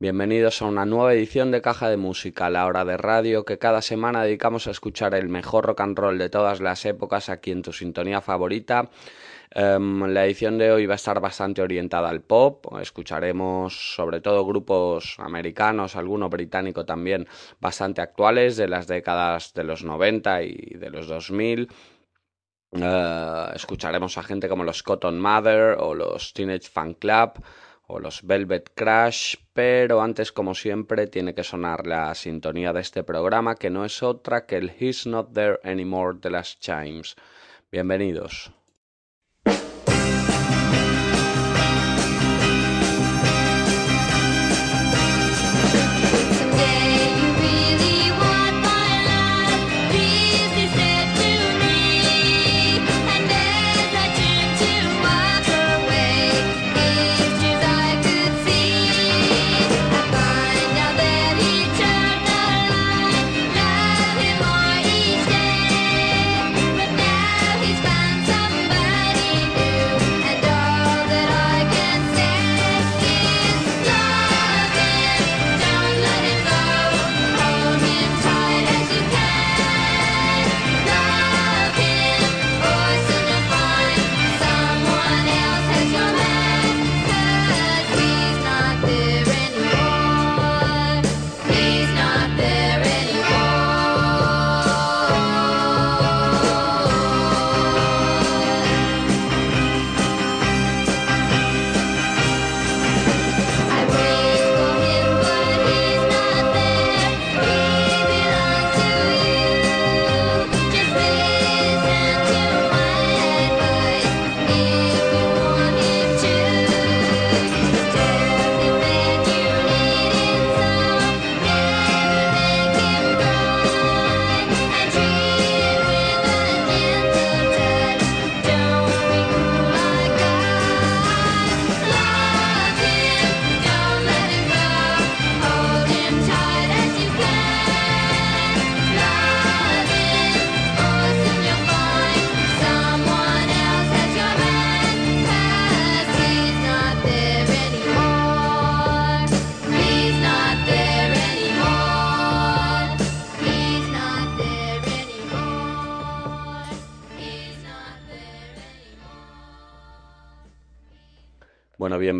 Bienvenidos a una nueva edición de Caja de Música, la hora de radio que cada semana dedicamos a escuchar el mejor rock and roll de todas las épocas aquí en tu sintonía favorita. Um, la edición de hoy va a estar bastante orientada al pop. Escucharemos sobre todo grupos americanos, alguno británico también, bastante actuales de las décadas de los 90 y de los 2000. Uh, eh, escucharemos a gente como los Cotton Mother o los Teenage Fan Club o los Velvet Crash, pero antes como siempre tiene que sonar la sintonía de este programa que no es otra que el He's Not There Anymore de las Chimes. Bienvenidos.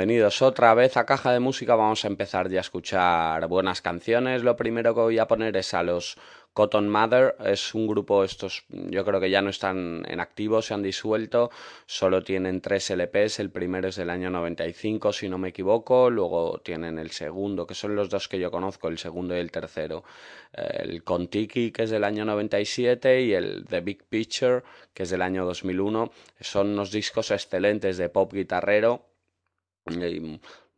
Bienvenidos otra vez a Caja de Música. Vamos a empezar ya a escuchar buenas canciones. Lo primero que voy a poner es a los Cotton Mother. Es un grupo, estos yo creo que ya no están en activo, se han disuelto. Solo tienen tres LPs. El primero es del año 95, si no me equivoco. Luego tienen el segundo, que son los dos que yo conozco, el segundo y el tercero. El Contiki, que es del año 97, y el The Big Picture, que es del año 2001. Son unos discos excelentes de pop guitarrero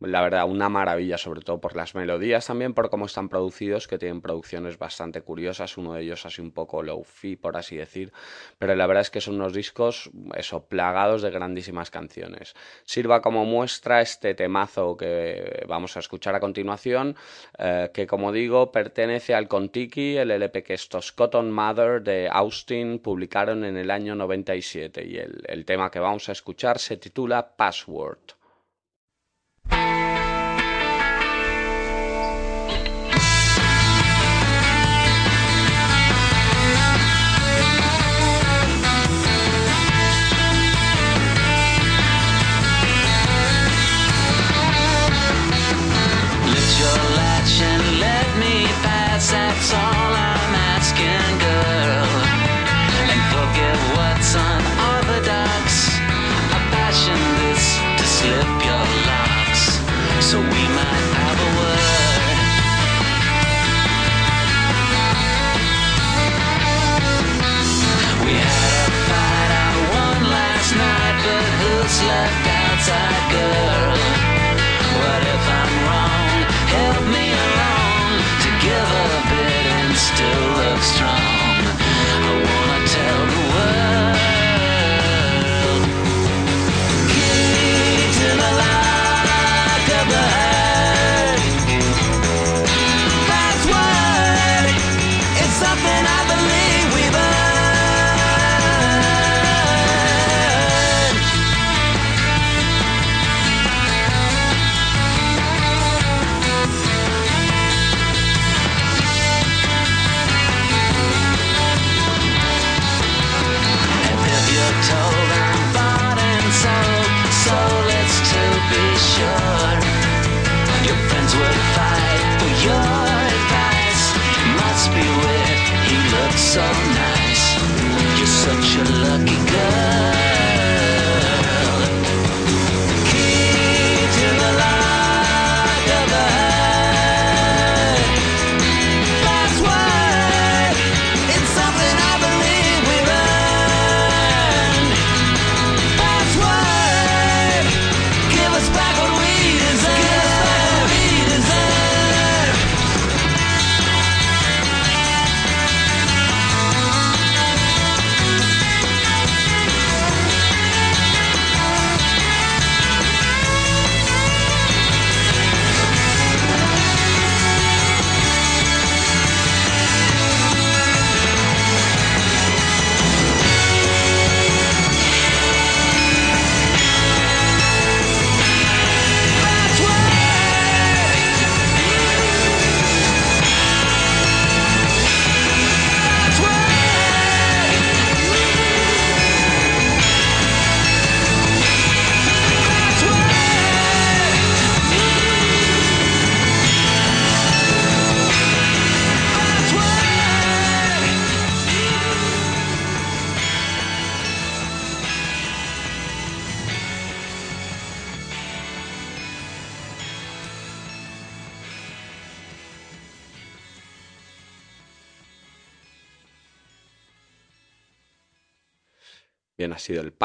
la verdad, una maravilla, sobre todo por las melodías, también por cómo están producidos, que tienen producciones bastante curiosas, uno de ellos así un poco low-fi, por así decir, pero la verdad es que son unos discos, eso, plagados de grandísimas canciones. Sirva como muestra este temazo que vamos a escuchar a continuación, eh, que como digo, pertenece al Contiki, el LP que estos Cotton Mother de Austin publicaron en el año 97, y el, el tema que vamos a escuchar se titula Password.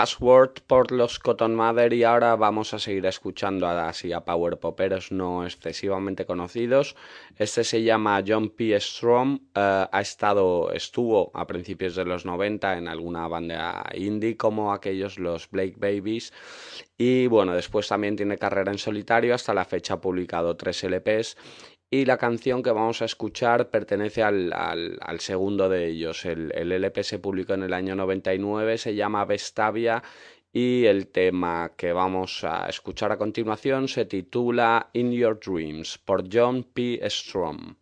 Password por los Cotton Mother y ahora vamos a seguir escuchando a, así a power poperos no excesivamente conocidos. Este se llama John P. Strom, eh, ha estado, estuvo a principios de los 90 en alguna banda indie como aquellos los Blake Babies y bueno, después también tiene carrera en solitario, hasta la fecha ha publicado tres LPs y la canción que vamos a escuchar pertenece al, segundo de ellos. El, el, LP se publicó en el año 99, se llama Vestavia y el tema que vamos a escuchar a continuación se titula In Your Dreams por John P. Strom.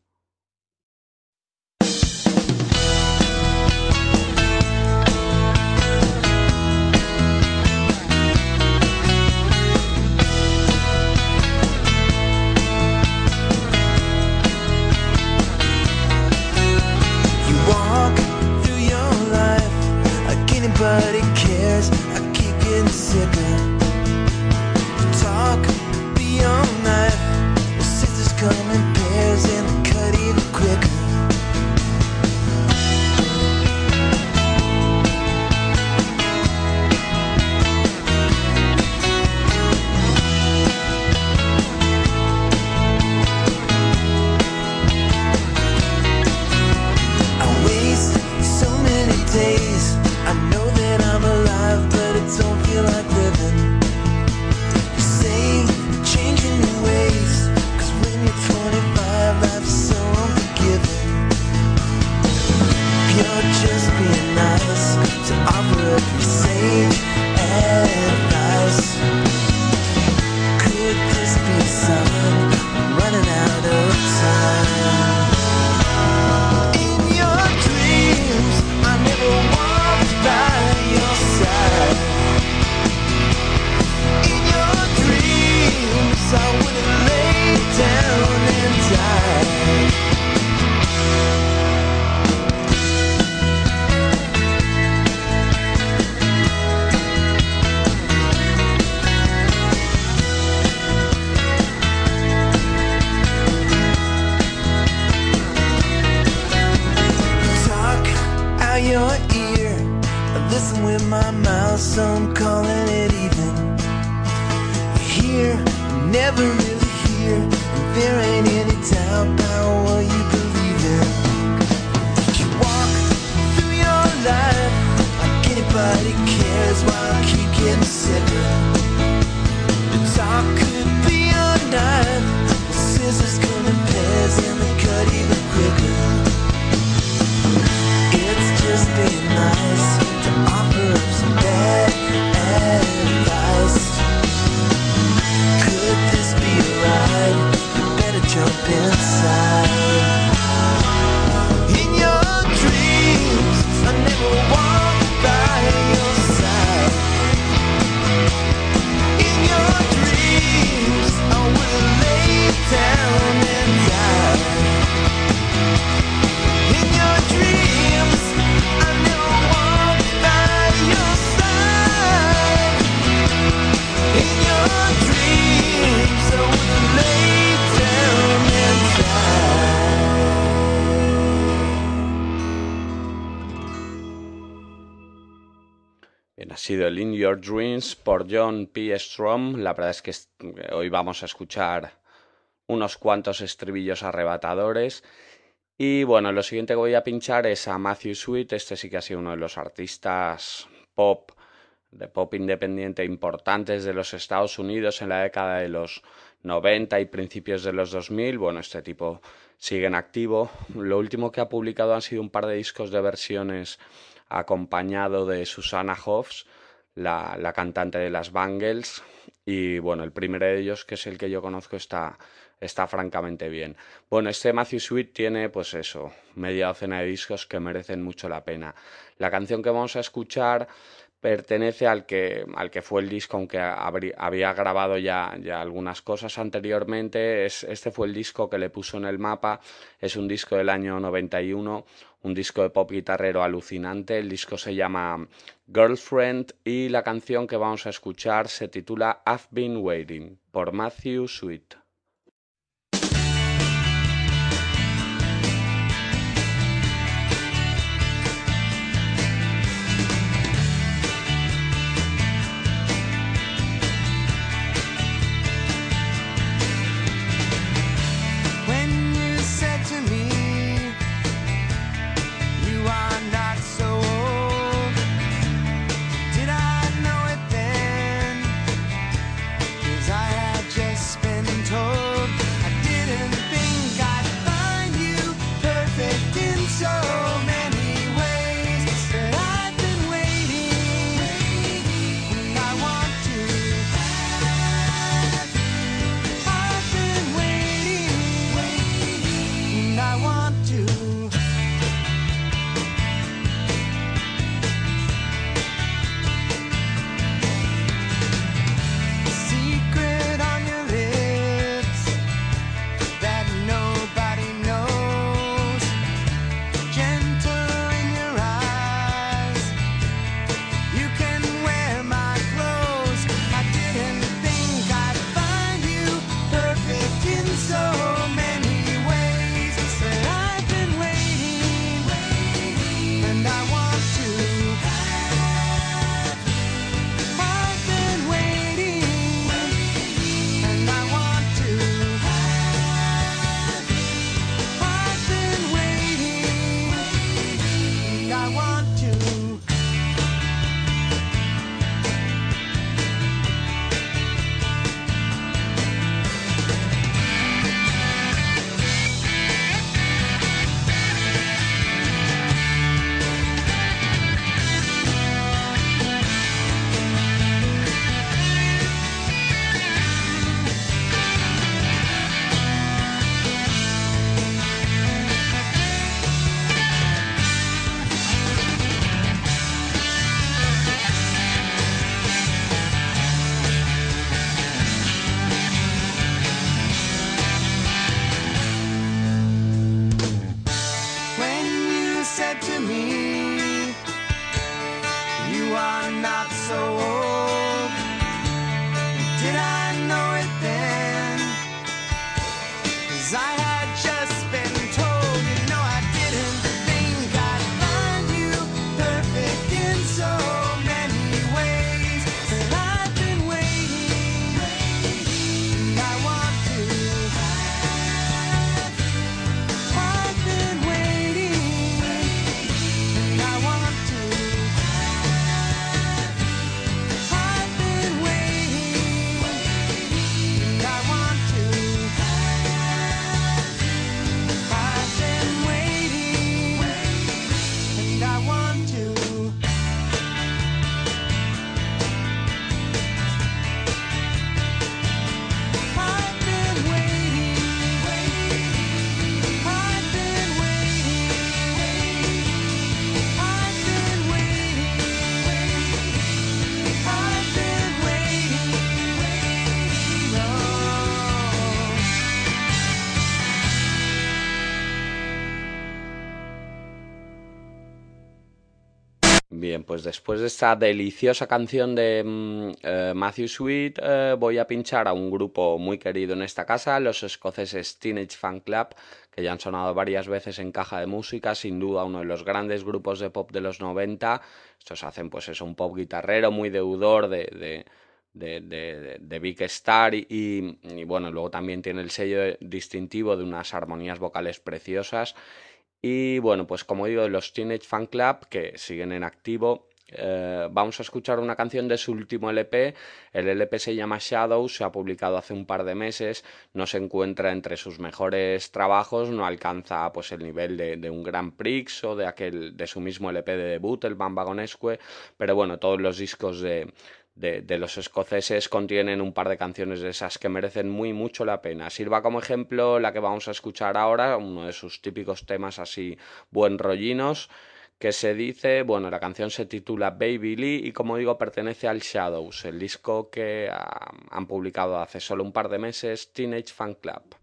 walk through your life like anybody cares. I keep getting sicker. To offer up your sage sido el In Your Dreams por John P. Strom. La verdad es que hoy vamos a escuchar unos cuantos estribillos arrebatadores. Y bueno, lo siguiente que voy a pinchar es a Matthew Sweet. Este sí que ha sido uno de los artistas pop, de pop independiente importantes de los Estados Unidos en la década de los 90 y principios de los 2000. Bueno, este tipo sigue en activo. Lo último que ha publicado han sido un par de discos de versiones acompañado de Susana Hoffs, la, cantante de las Bangles. Y bueno, el primero de ellos, que es el que yo conozco, está, está francamente bien. Bueno, este Matthew Sweet tiene, pues eso, media docena de discos que merecen mucho la pena. La canción que vamos a escuchar pertenece al que, al que fue el disco, aunque había grabado ya, ya algunas cosas anteriormente. Es, este fue el disco que le puso en el mapa. Es un disco del año 91, un disco de pop guitarrero alucinante. El disco se llama Girlfriend y la canción que vamos a escuchar se titula I've Been Waiting por Matthew Sweet. Pues después de esta deliciosa canción de mm, eh, Matthew Sweet, eh, voy a pinchar a un grupo muy querido en esta casa, los escoceses Teenage Fan Club, que ya han sonado varias veces en caja de música, sin duda uno de los grandes grupos de pop de los 90. Estos hacen pues eso, un pop guitarrero muy deudor de, de Big Star y, y, bueno, luego también tiene el sello distintivo de unas armonías vocales preciosas y bueno, pues como digo, los Teenage Fan Club que siguen en activo. Eh, vamos a escuchar una canción de su último LP. El LP se llama Shadows, se ha publicado hace un par de meses. No se encuentra entre sus mejores trabajos, no alcanza pues el nivel de, un Grand Prix o de aquel de su mismo LP de debut, el Bambagonesque. Pero bueno, todos los discos de, de, los escoceses contienen un par de canciones de esas que merecen muy mucho la pena. Sirva como ejemplo la que vamos a escuchar ahora, uno de sus típicos temas así buen rollinos, que se dice, bueno, la canción se titula Baby Lee y como digo pertenece al Shadows, el disco que han publicado hace solo un par de meses Teenage Fan Club.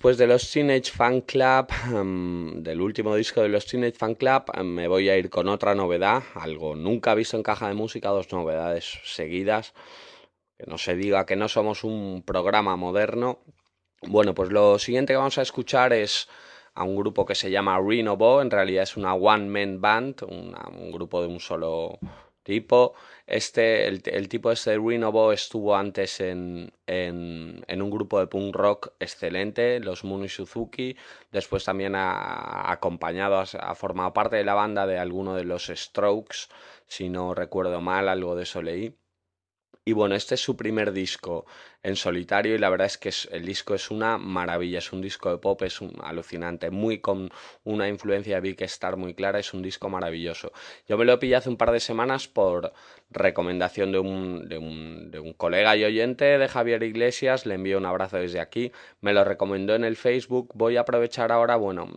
Después de los Teenage Fan Club, em, del último disco de los Teenage Fan Club, em, me voy a ir con otra novedad, algo nunca visto en caja de música, dos novedades seguidas. Que no se diga que no somos un programa moderno. Bueno, pues lo siguiente que vamos a escuchar es a un grupo que se llama Renovo, en realidad es una one-man band, un grupo de un solo tipo. Este, el, el tipo este de Renovo estuvo antes en, en, en, un grupo de punk rock excelente, los Muni Suzuki. Después también ha, acompañado, ha formado parte de la banda de alguno de los Strokes, si no recuerdo mal, algo de eso leí. Y bueno, este es su primer disco en solitario y la verdad es que el disco es una maravilla, es un disco de pop, es un, alucinante, muy con una influencia de Big Star muy clara, es un disco maravilloso. Yo me lo pillé hace un par de semanas por recomendación de un, de un, de un colega y oyente de Javier Iglesias, le envío un abrazo desde aquí, me lo recomendó en el Facebook, voy a aprovechar ahora, bueno,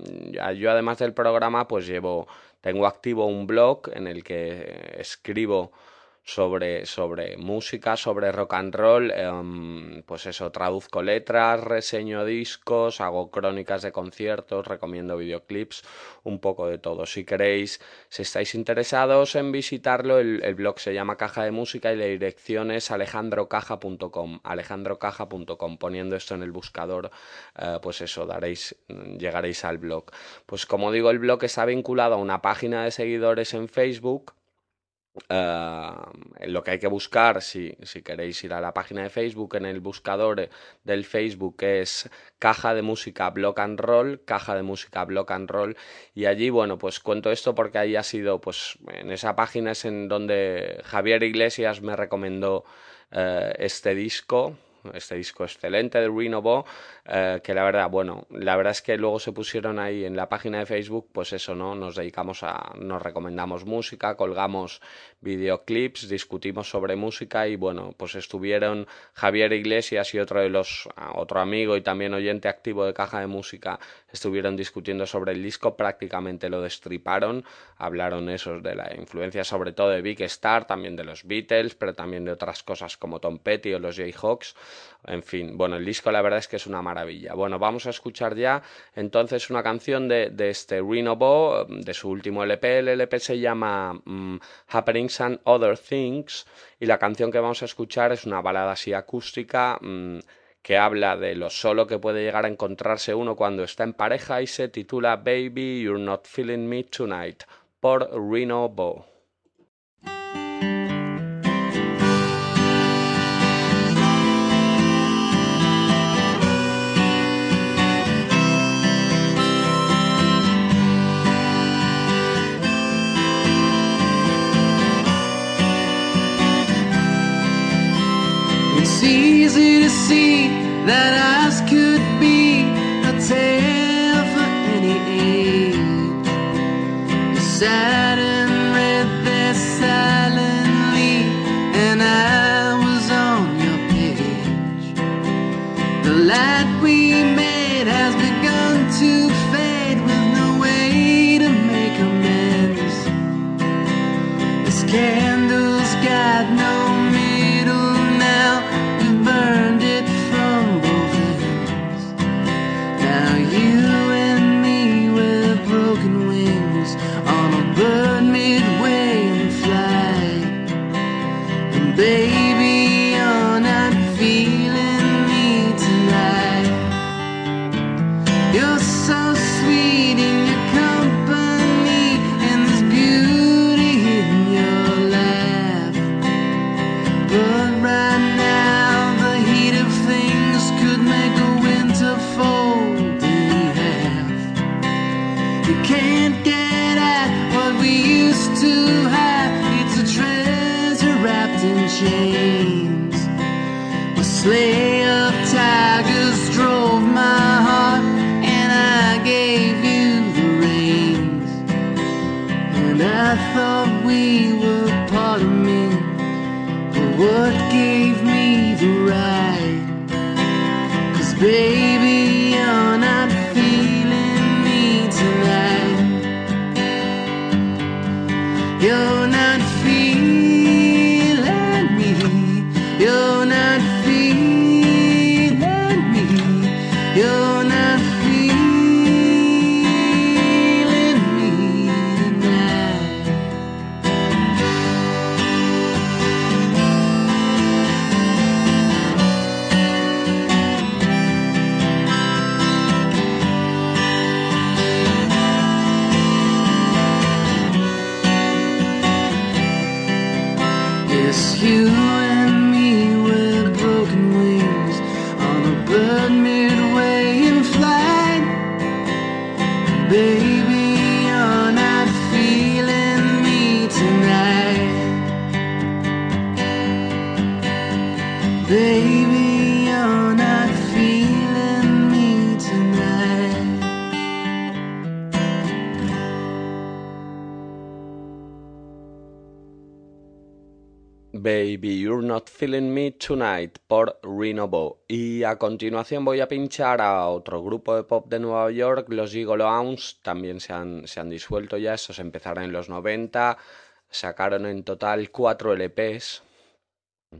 yo además del programa pues llevo, tengo activo un blog en el que escribo sobre, sobre música, sobre rock and roll, em, pues eso, traduzco letras, reseño discos, hago crónicas de conciertos, recomiendo videoclips, un poco de todo. Si queréis, si estáis interesados en visitarlo, el, blog se llama Caja de Música y la dirección es alejandrocaja.com, alejandrocaja.com, poniendo esto en el buscador, eh, pues eso, daréis, llegaréis al blog. Pues como digo, el blog está vinculado a una página de seguidores en Facebook, Uh, lo que hay que buscar, si, si, queréis ir a la página de Facebook, en el buscador del Facebook es caja de música block and roll, caja de música block and roll, y allí, bueno, pues cuento esto porque ahí ha sido, pues en esa página es en donde Javier Iglesias me recomendó uh, este disco, este disco excelente de Renovo, eh, que la verdad, bueno, la verdad es que luego se pusieron ahí en la página de Facebook, pues eso, ¿no? Nos dedicamos a, nos recomendamos música, colgamos videoclips, discutimos sobre música y bueno, pues estuvieron Javier Iglesias y otro de los, otro amigo y también oyente activo de Caja de Música, estuvieron discutiendo sobre el disco, prácticamente lo destriparon, hablaron esos de la influencia sobre todo de Big Star, también de los Beatles, pero también de otras cosas como Tom Petty o los Jayhawks, en fin, bueno, el disco la verdad es que es una maravilla. Bueno, vamos a escuchar ya entonces una canción de, de este Reno Bo, de su último LP. El LP se llama um, Happenings and Other Things y la canción que vamos a escuchar es una balada así acústica. Um, que habla de lo solo que puede llegar a encontrarse uno cuando está en pareja y se titula Baby You're Not Feeling Me Tonight por Reno Bo. easy to see that ours could be a tale for any age. You Not Feeling Me Tonight por Reno Y a continuación voy a pinchar a otro grupo de pop de Nueva York, los Gigolo Ounce, también se han, se han disuelto ya, estos empezaron en los 90, sacaron en total cuatro LPs,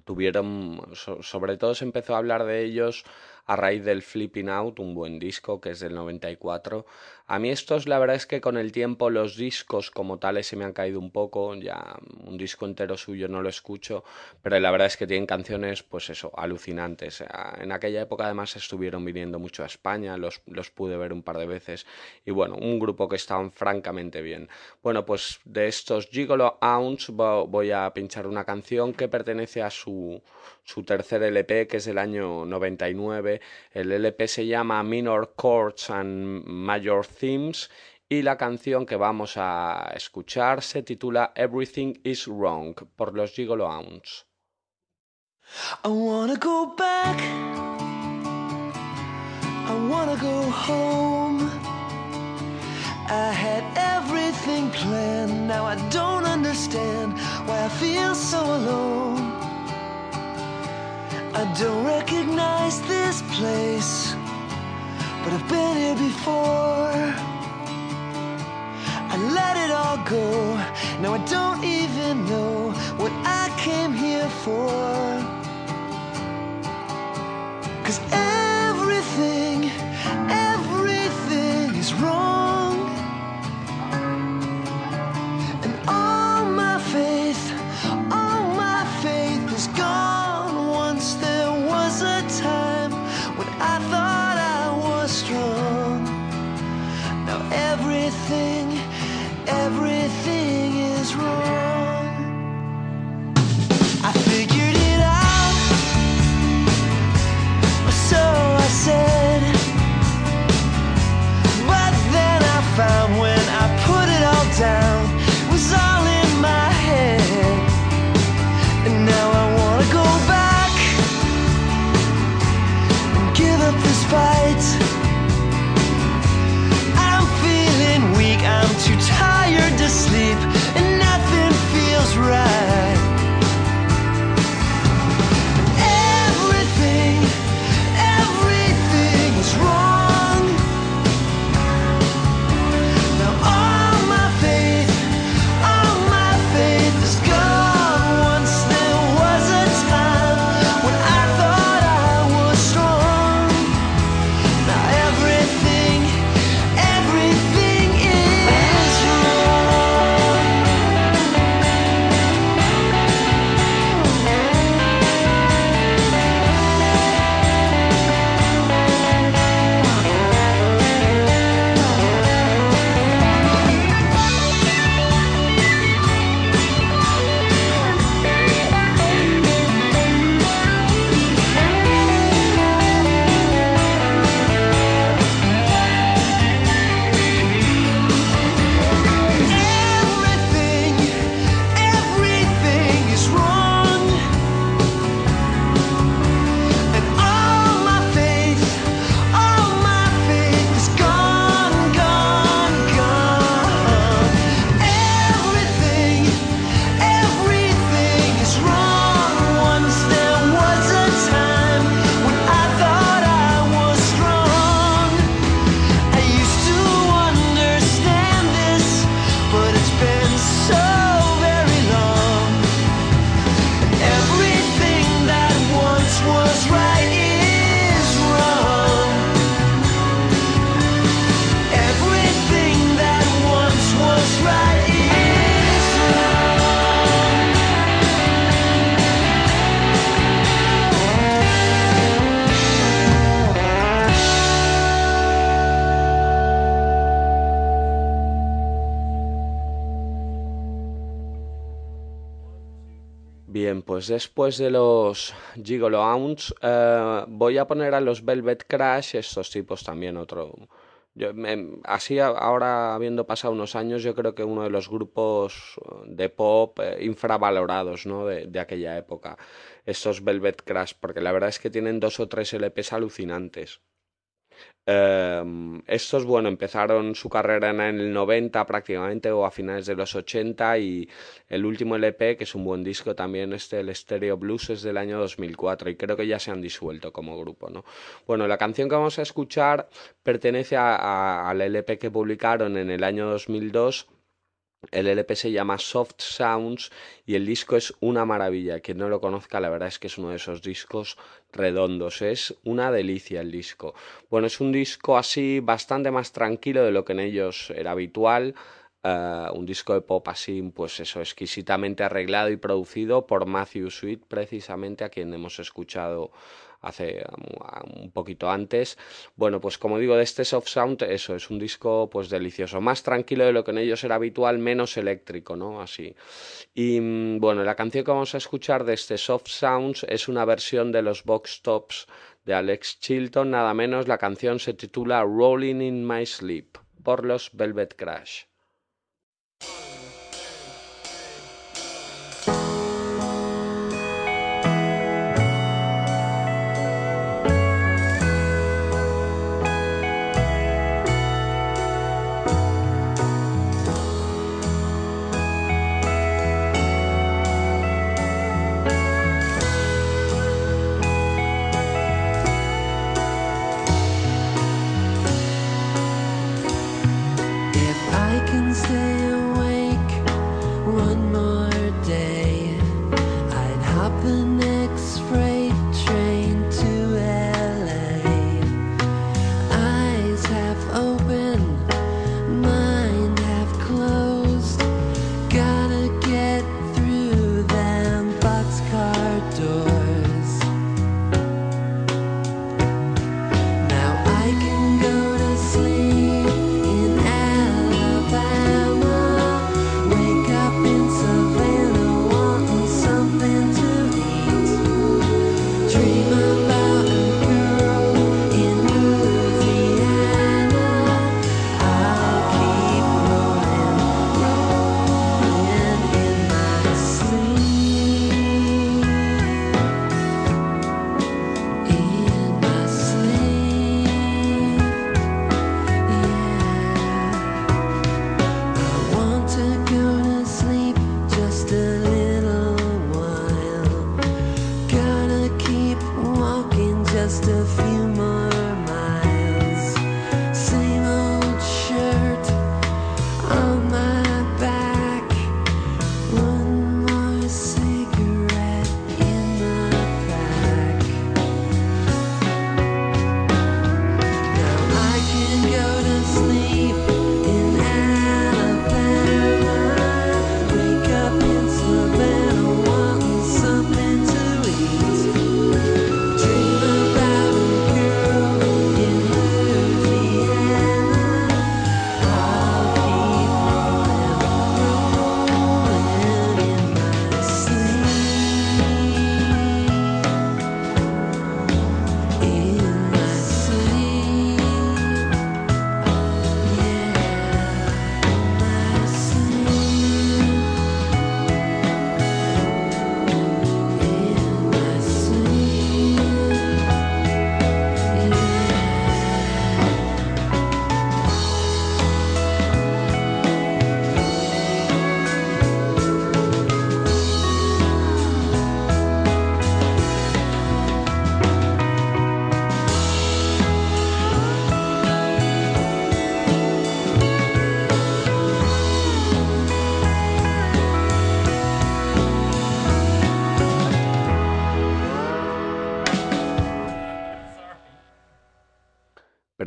tuvieron, sobre todo se empezó a hablar de ellos a raíz del Flipping Out, un buen disco que es del 94. A mí estos la verdad es que con el tiempo los discos como tales se me han caído un poco, ya un disco entero suyo no lo escucho, pero la verdad es que tienen canciones pues eso, alucinantes. En aquella época además estuvieron viniendo mucho a España, los, los pude ver un par de veces y bueno, un grupo que estaban francamente bien. Bueno, pues de estos Gigolo Ounce voy a pinchar una canción que pertenece a su, su tercer LP que es del año 99 el LP se llama Minor Chords and Major Themes y la canción que vamos a escuchar se titula Everything is Wrong por los Gigolo. I wanna go back. I wanna go home. For. Pues después de los Gigolo Ounce, eh, voy a poner a los Velvet Crash, estos tipos también otro... así ahora, habiendo pasado unos años, yo creo que uno de los grupos de pop eh, infravalorados ¿no? de, de, aquella época, estos Velvet Crash, porque la verdad es que tienen dos o tres LPs alucinantes. Em, estos, bueno, empezaron su carrera en el 90 prácticamente o a finales de los 80 y el último LP, que es un buen disco también, este, el Stereo Blues, es del año 2004 y creo que ya se han disuelto como grupo, ¿no? Bueno, la canción que vamos a escuchar pertenece al LP que publicaron en el año 2002 el LP se llama Soft Sounds y el disco es una maravilla. Quien no lo conozca, la verdad es que es uno de esos discos redondos. Es una delicia el disco. Bueno, es un disco así bastante más tranquilo de lo que en ellos era habitual. Eh, un disco de pop así, pues eso, exquisitamente arreglado y producido por Matthew Sweet, precisamente a quien hemos escuchado hace un poquito antes. Bueno, pues como digo, de este Soft Sound, eso es un disco pues delicioso, más tranquilo de lo que en ellos era habitual, menos eléctrico, ¿no? Así. Y mm, bueno, la canción que vamos a escuchar de este Soft Sounds es una versión de los Box Tops de Alex Chilton, nada menos, la canción se titula Rolling in My Sleep por los Velvet Crash.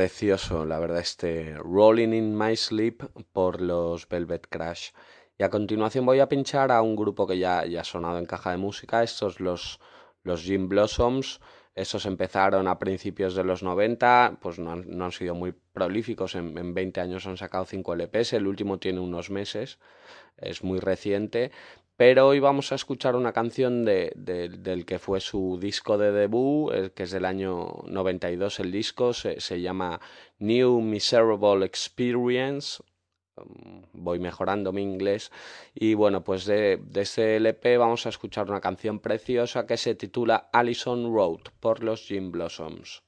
Precioso, la verdad, este Rolling in My Sleep por los Velvet Crash. Y a continuación voy a pinchar a un grupo que ya, ya ha sonado en caja de música, estos los, los Jim Blossoms. Esos empezaron a principios de los 90, pues no han, sido muy prolíficos, en, en, 20 años han sacado 5 LPs, el último tiene unos meses, es muy reciente, pero hoy vamos a escuchar una canción de, del que fue su disco de debut, que es del año 92 el disco, se, se llama New Miserable Experience, mm, voy mejorando mi inglés y bueno pues de, de ese LP vamos a escuchar una canción preciosa que se titula Allison Road por los Jim Blossoms.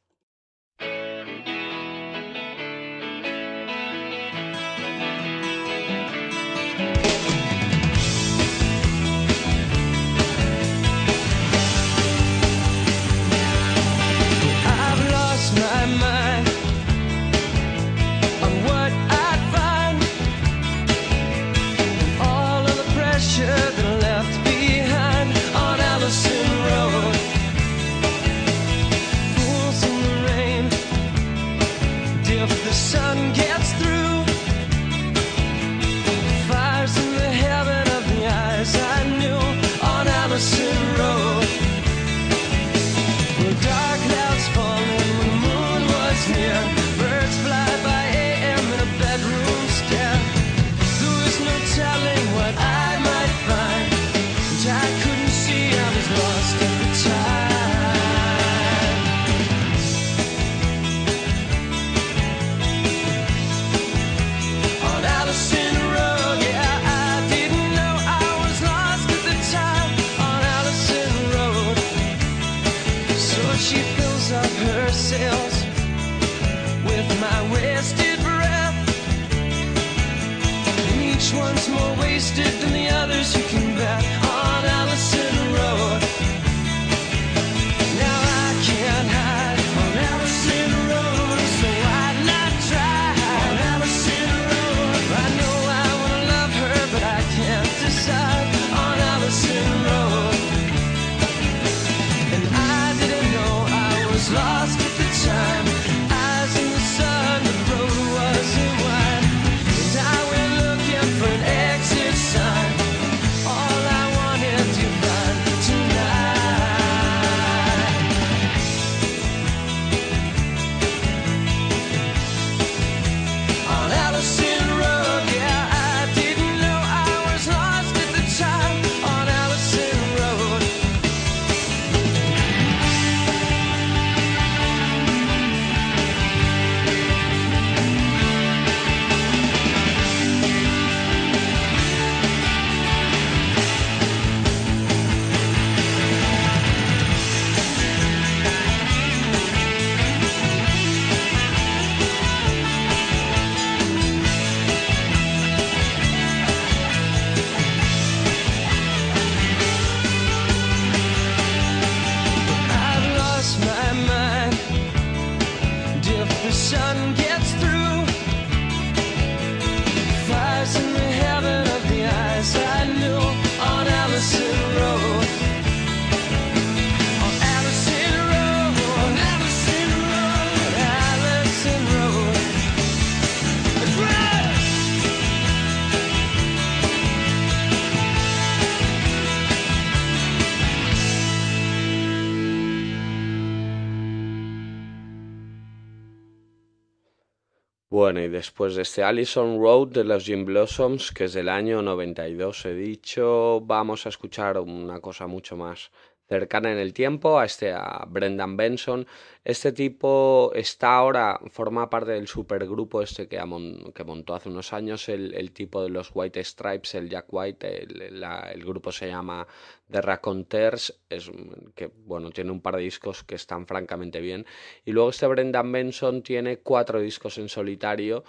Después de este Allison Road de los Jim Blossoms, que es del año 92, he dicho, vamos a escuchar una cosa mucho más cercana en el tiempo a este Brendan Benson. Este tipo está ahora, forma parte del supergrupo este que, montó hace unos años el, tipo de los White Stripes, el Jack White, el, el grupo se llama The Raconteurs, es, que bueno, tiene un par de discos que están francamente bien. Y luego este Brendan Benson tiene cuatro discos en solitario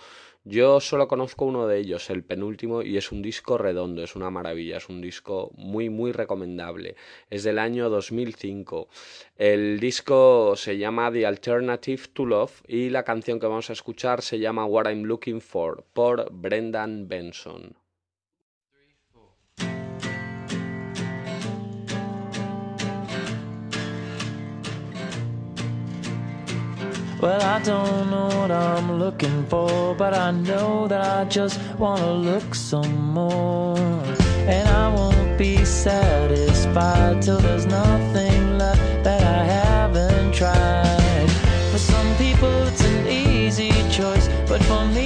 yo solo conozco uno de ellos, el penúltimo, y es un disco redondo, es una maravilla, es un disco muy, muy recomendable. Es del año 2005. El disco se llama The Alternative to Love y la canción que vamos a escuchar se llama What I'm Looking For por Brendan Benson. Well, I don't know what I'm looking for, but I know that I just wanna look some more. And I won't be satisfied till there's nothing left that I haven't tried. For some people, it's an easy choice, but for me,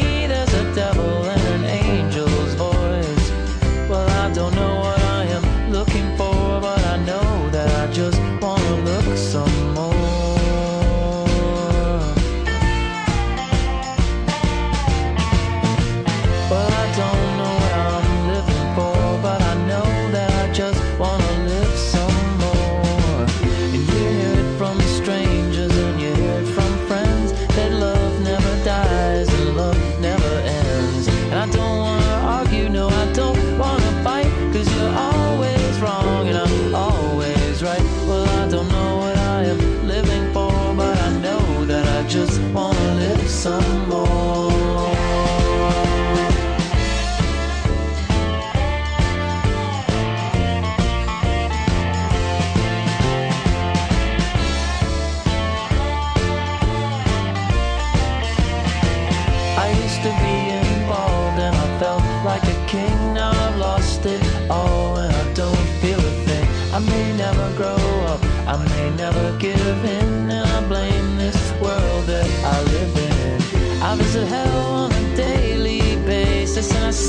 just wanna live some more.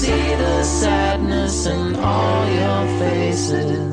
See the sadness in all your faces.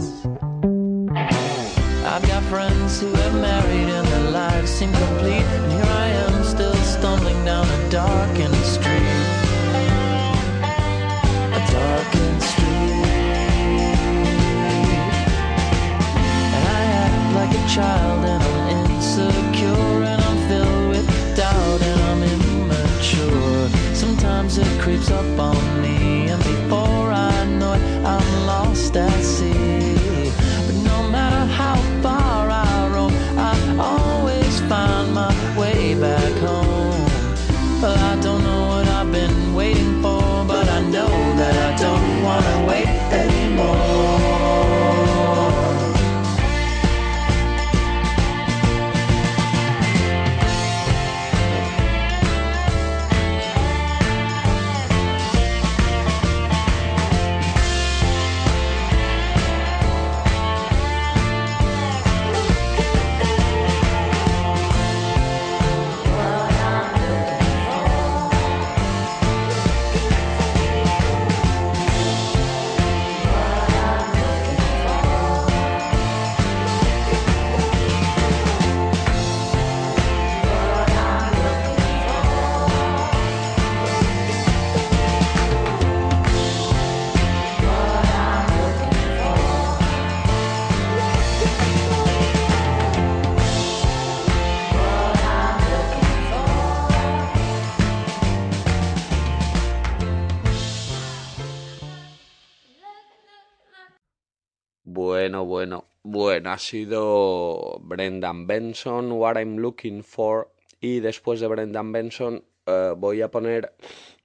Ha sido Brendan Benson, What I'm Looking For, y después de Brendan Benson eh, voy a poner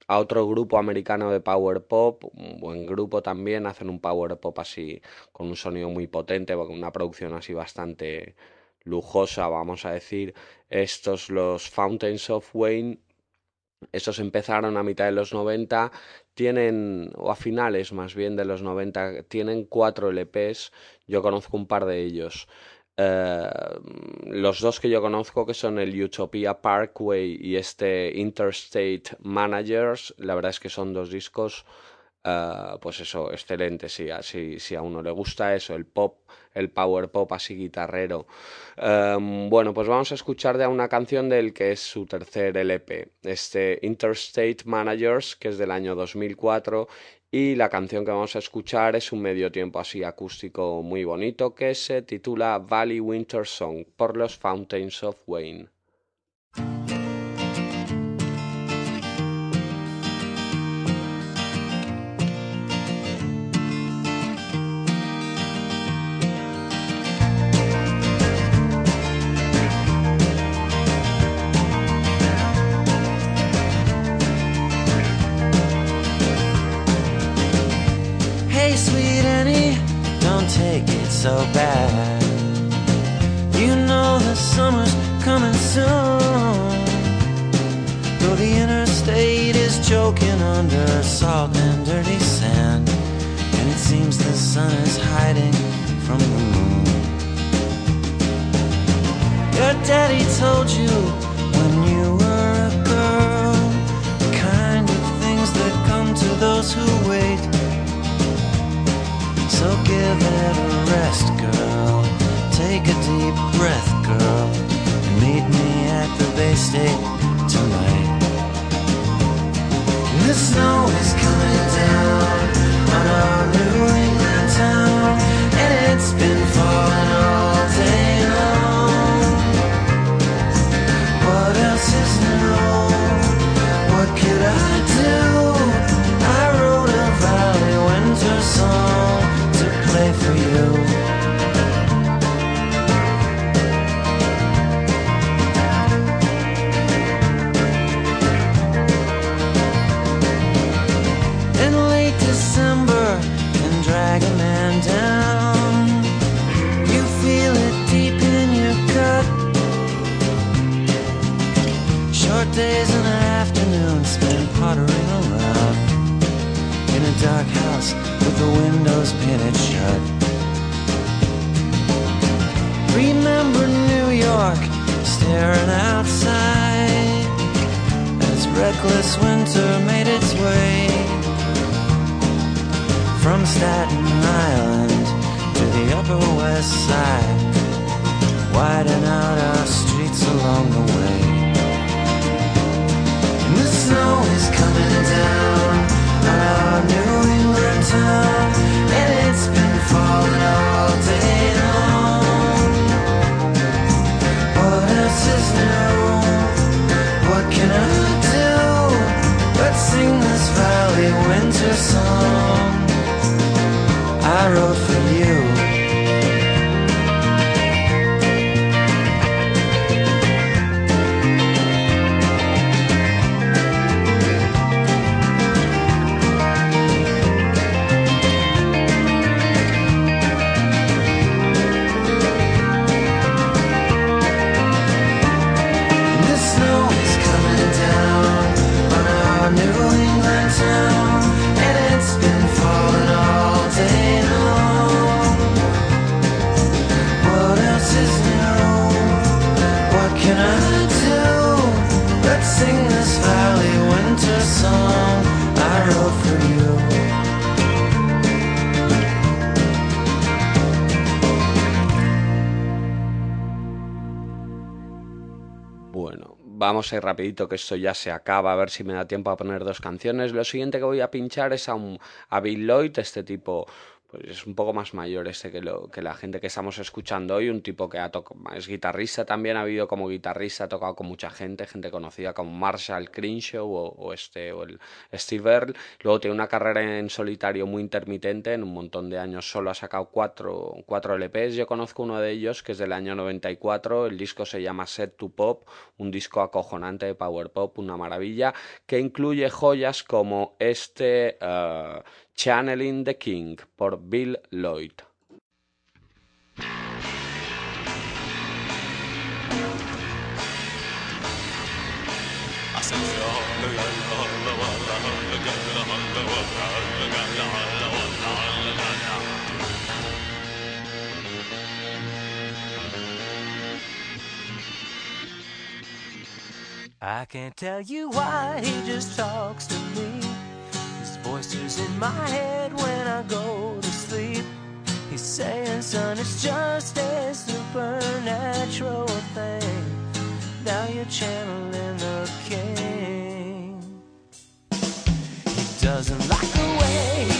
a otro grupo americano de power pop, un buen grupo también, hacen un power pop así con un sonido muy potente, con una producción así bastante lujosa, vamos a decir. Estos los Fountains of Wayne estos empezaron a mitad de los 90, tienen, o a finales más bien de los 90, tienen cuatro LPs, yo conozco un par de ellos. Eh, los dos que yo conozco, que son el Utopia Parkway y este Interstate Managers, la verdad es que son dos discos Uh, pues eso, excelente, sí, así, si a uno le gusta eso, el pop, el power pop así guitarrero. Um, bueno, pues vamos a escuchar ya una canción del que es su tercer LP, este Interstate Managers, que es del año 2004, y la canción que vamos a escuchar es un medio tiempo así acústico muy bonito que se titula Valley Winter Song por los Fountains of Wayne. So bad. You know the summer's coming soon. Though the interstate is choking under salt and dirty sand, and it seems the sun is hiding from the moon. Your daddy told you when you were a girl the kind of things that come to those who wait. So give it a rest, girl. Take a deep breath, girl. And meet me at the Bay State tonight. The snow is coming down on our days and afternoons spent pottering around in a dark house with the windows painted shut. Remember New York staring outside as reckless winter made its way from Staten Island to the Upper West Side, widen out our streets along the way. Snow is coming down. On our New Bueno, vamos a ir rapidito que esto ya se acaba, a ver si me da tiempo a poner dos canciones. Lo siguiente que voy a pinchar es a, un, a Bill Lloyd, este tipo pues es un poco más mayor este que, lo, que la gente que estamos escuchando hoy, un tipo que ha tocado, es guitarrista también, ha habido como guitarrista, ha tocado con mucha gente, gente conocida como Marshall Crenshaw o, este o el Steve Earle. Luego tiene una carrera en solitario muy intermitente, en un montón de años solo ha sacado cuatro, cuatro LPs. Yo conozco uno de ellos que es del año 94, el disco se llama Set to Pop, un disco acojonante de power pop, una maravilla, que incluye joyas como este uh, Channeling the King por Bill Lloyd. I can't tell you why he just talks to me. His voice is in my head when I go to sleep. He's saying, son, it's just a supernatural thing. Now you're channeling the king. He doesn't like the way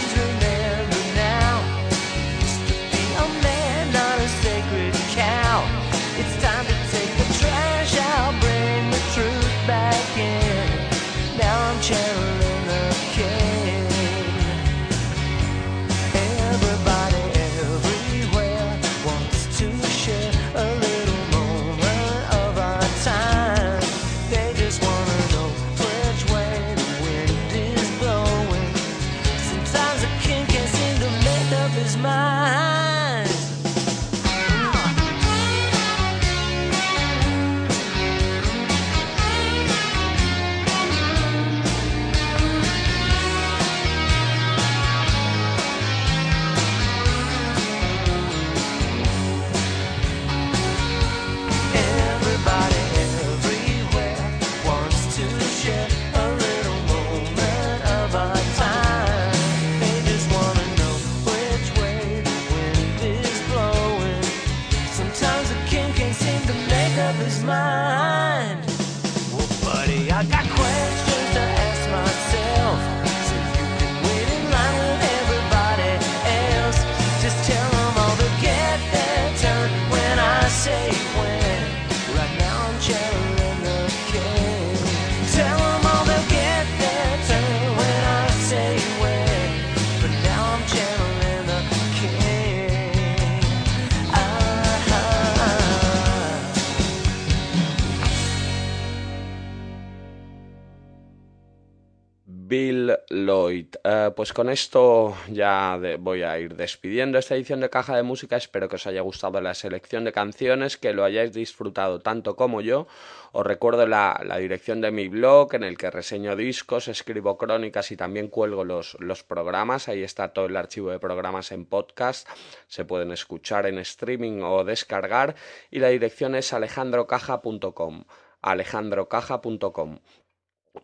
pues con esto ya voy a ir despidiendo esta edición de Caja de Música. Espero que os haya gustado la selección de canciones, que lo hayáis disfrutado tanto como yo. Os recuerdo la, la dirección de mi blog en el que reseño discos, escribo crónicas y también cuelgo los, los programas. Ahí está todo el archivo de programas en podcast. Se pueden escuchar en streaming o descargar. Y la dirección es alejandrocaja.com. alejandrocaja.com.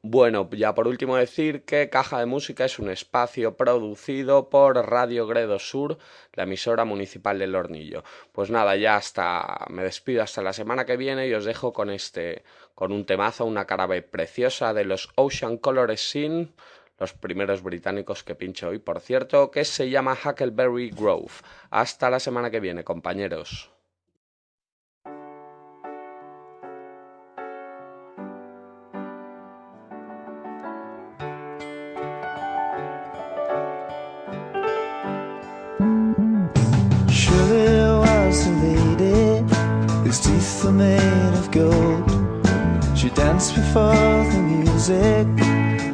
Bueno, ya por último decir que Caja de Música es un espacio producido por Radio Gredo Sur, la emisora municipal del Hornillo. Pues nada, ya hasta me despido hasta la semana que viene y os dejo con este con un temazo, una cara preciosa de los Ocean Color Scene, los primeros británicos que pincho hoy, por cierto, que se llama Huckleberry Grove. Hasta la semana que viene, compañeros. Dance before the music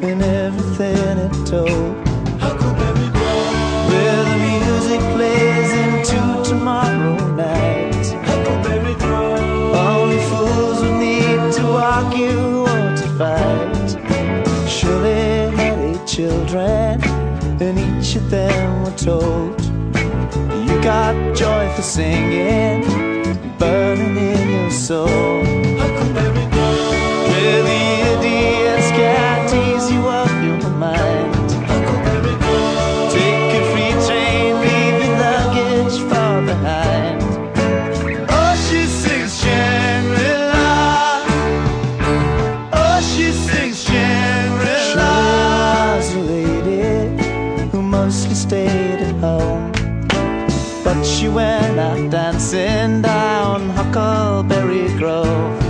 and everything it told. Huckleberry Grove, where the music plays into tomorrow night. Huckleberry Grove, only fools would need to argue or to fight. Surely had eight children, and each of them were told, You got joy for singing, in Grove.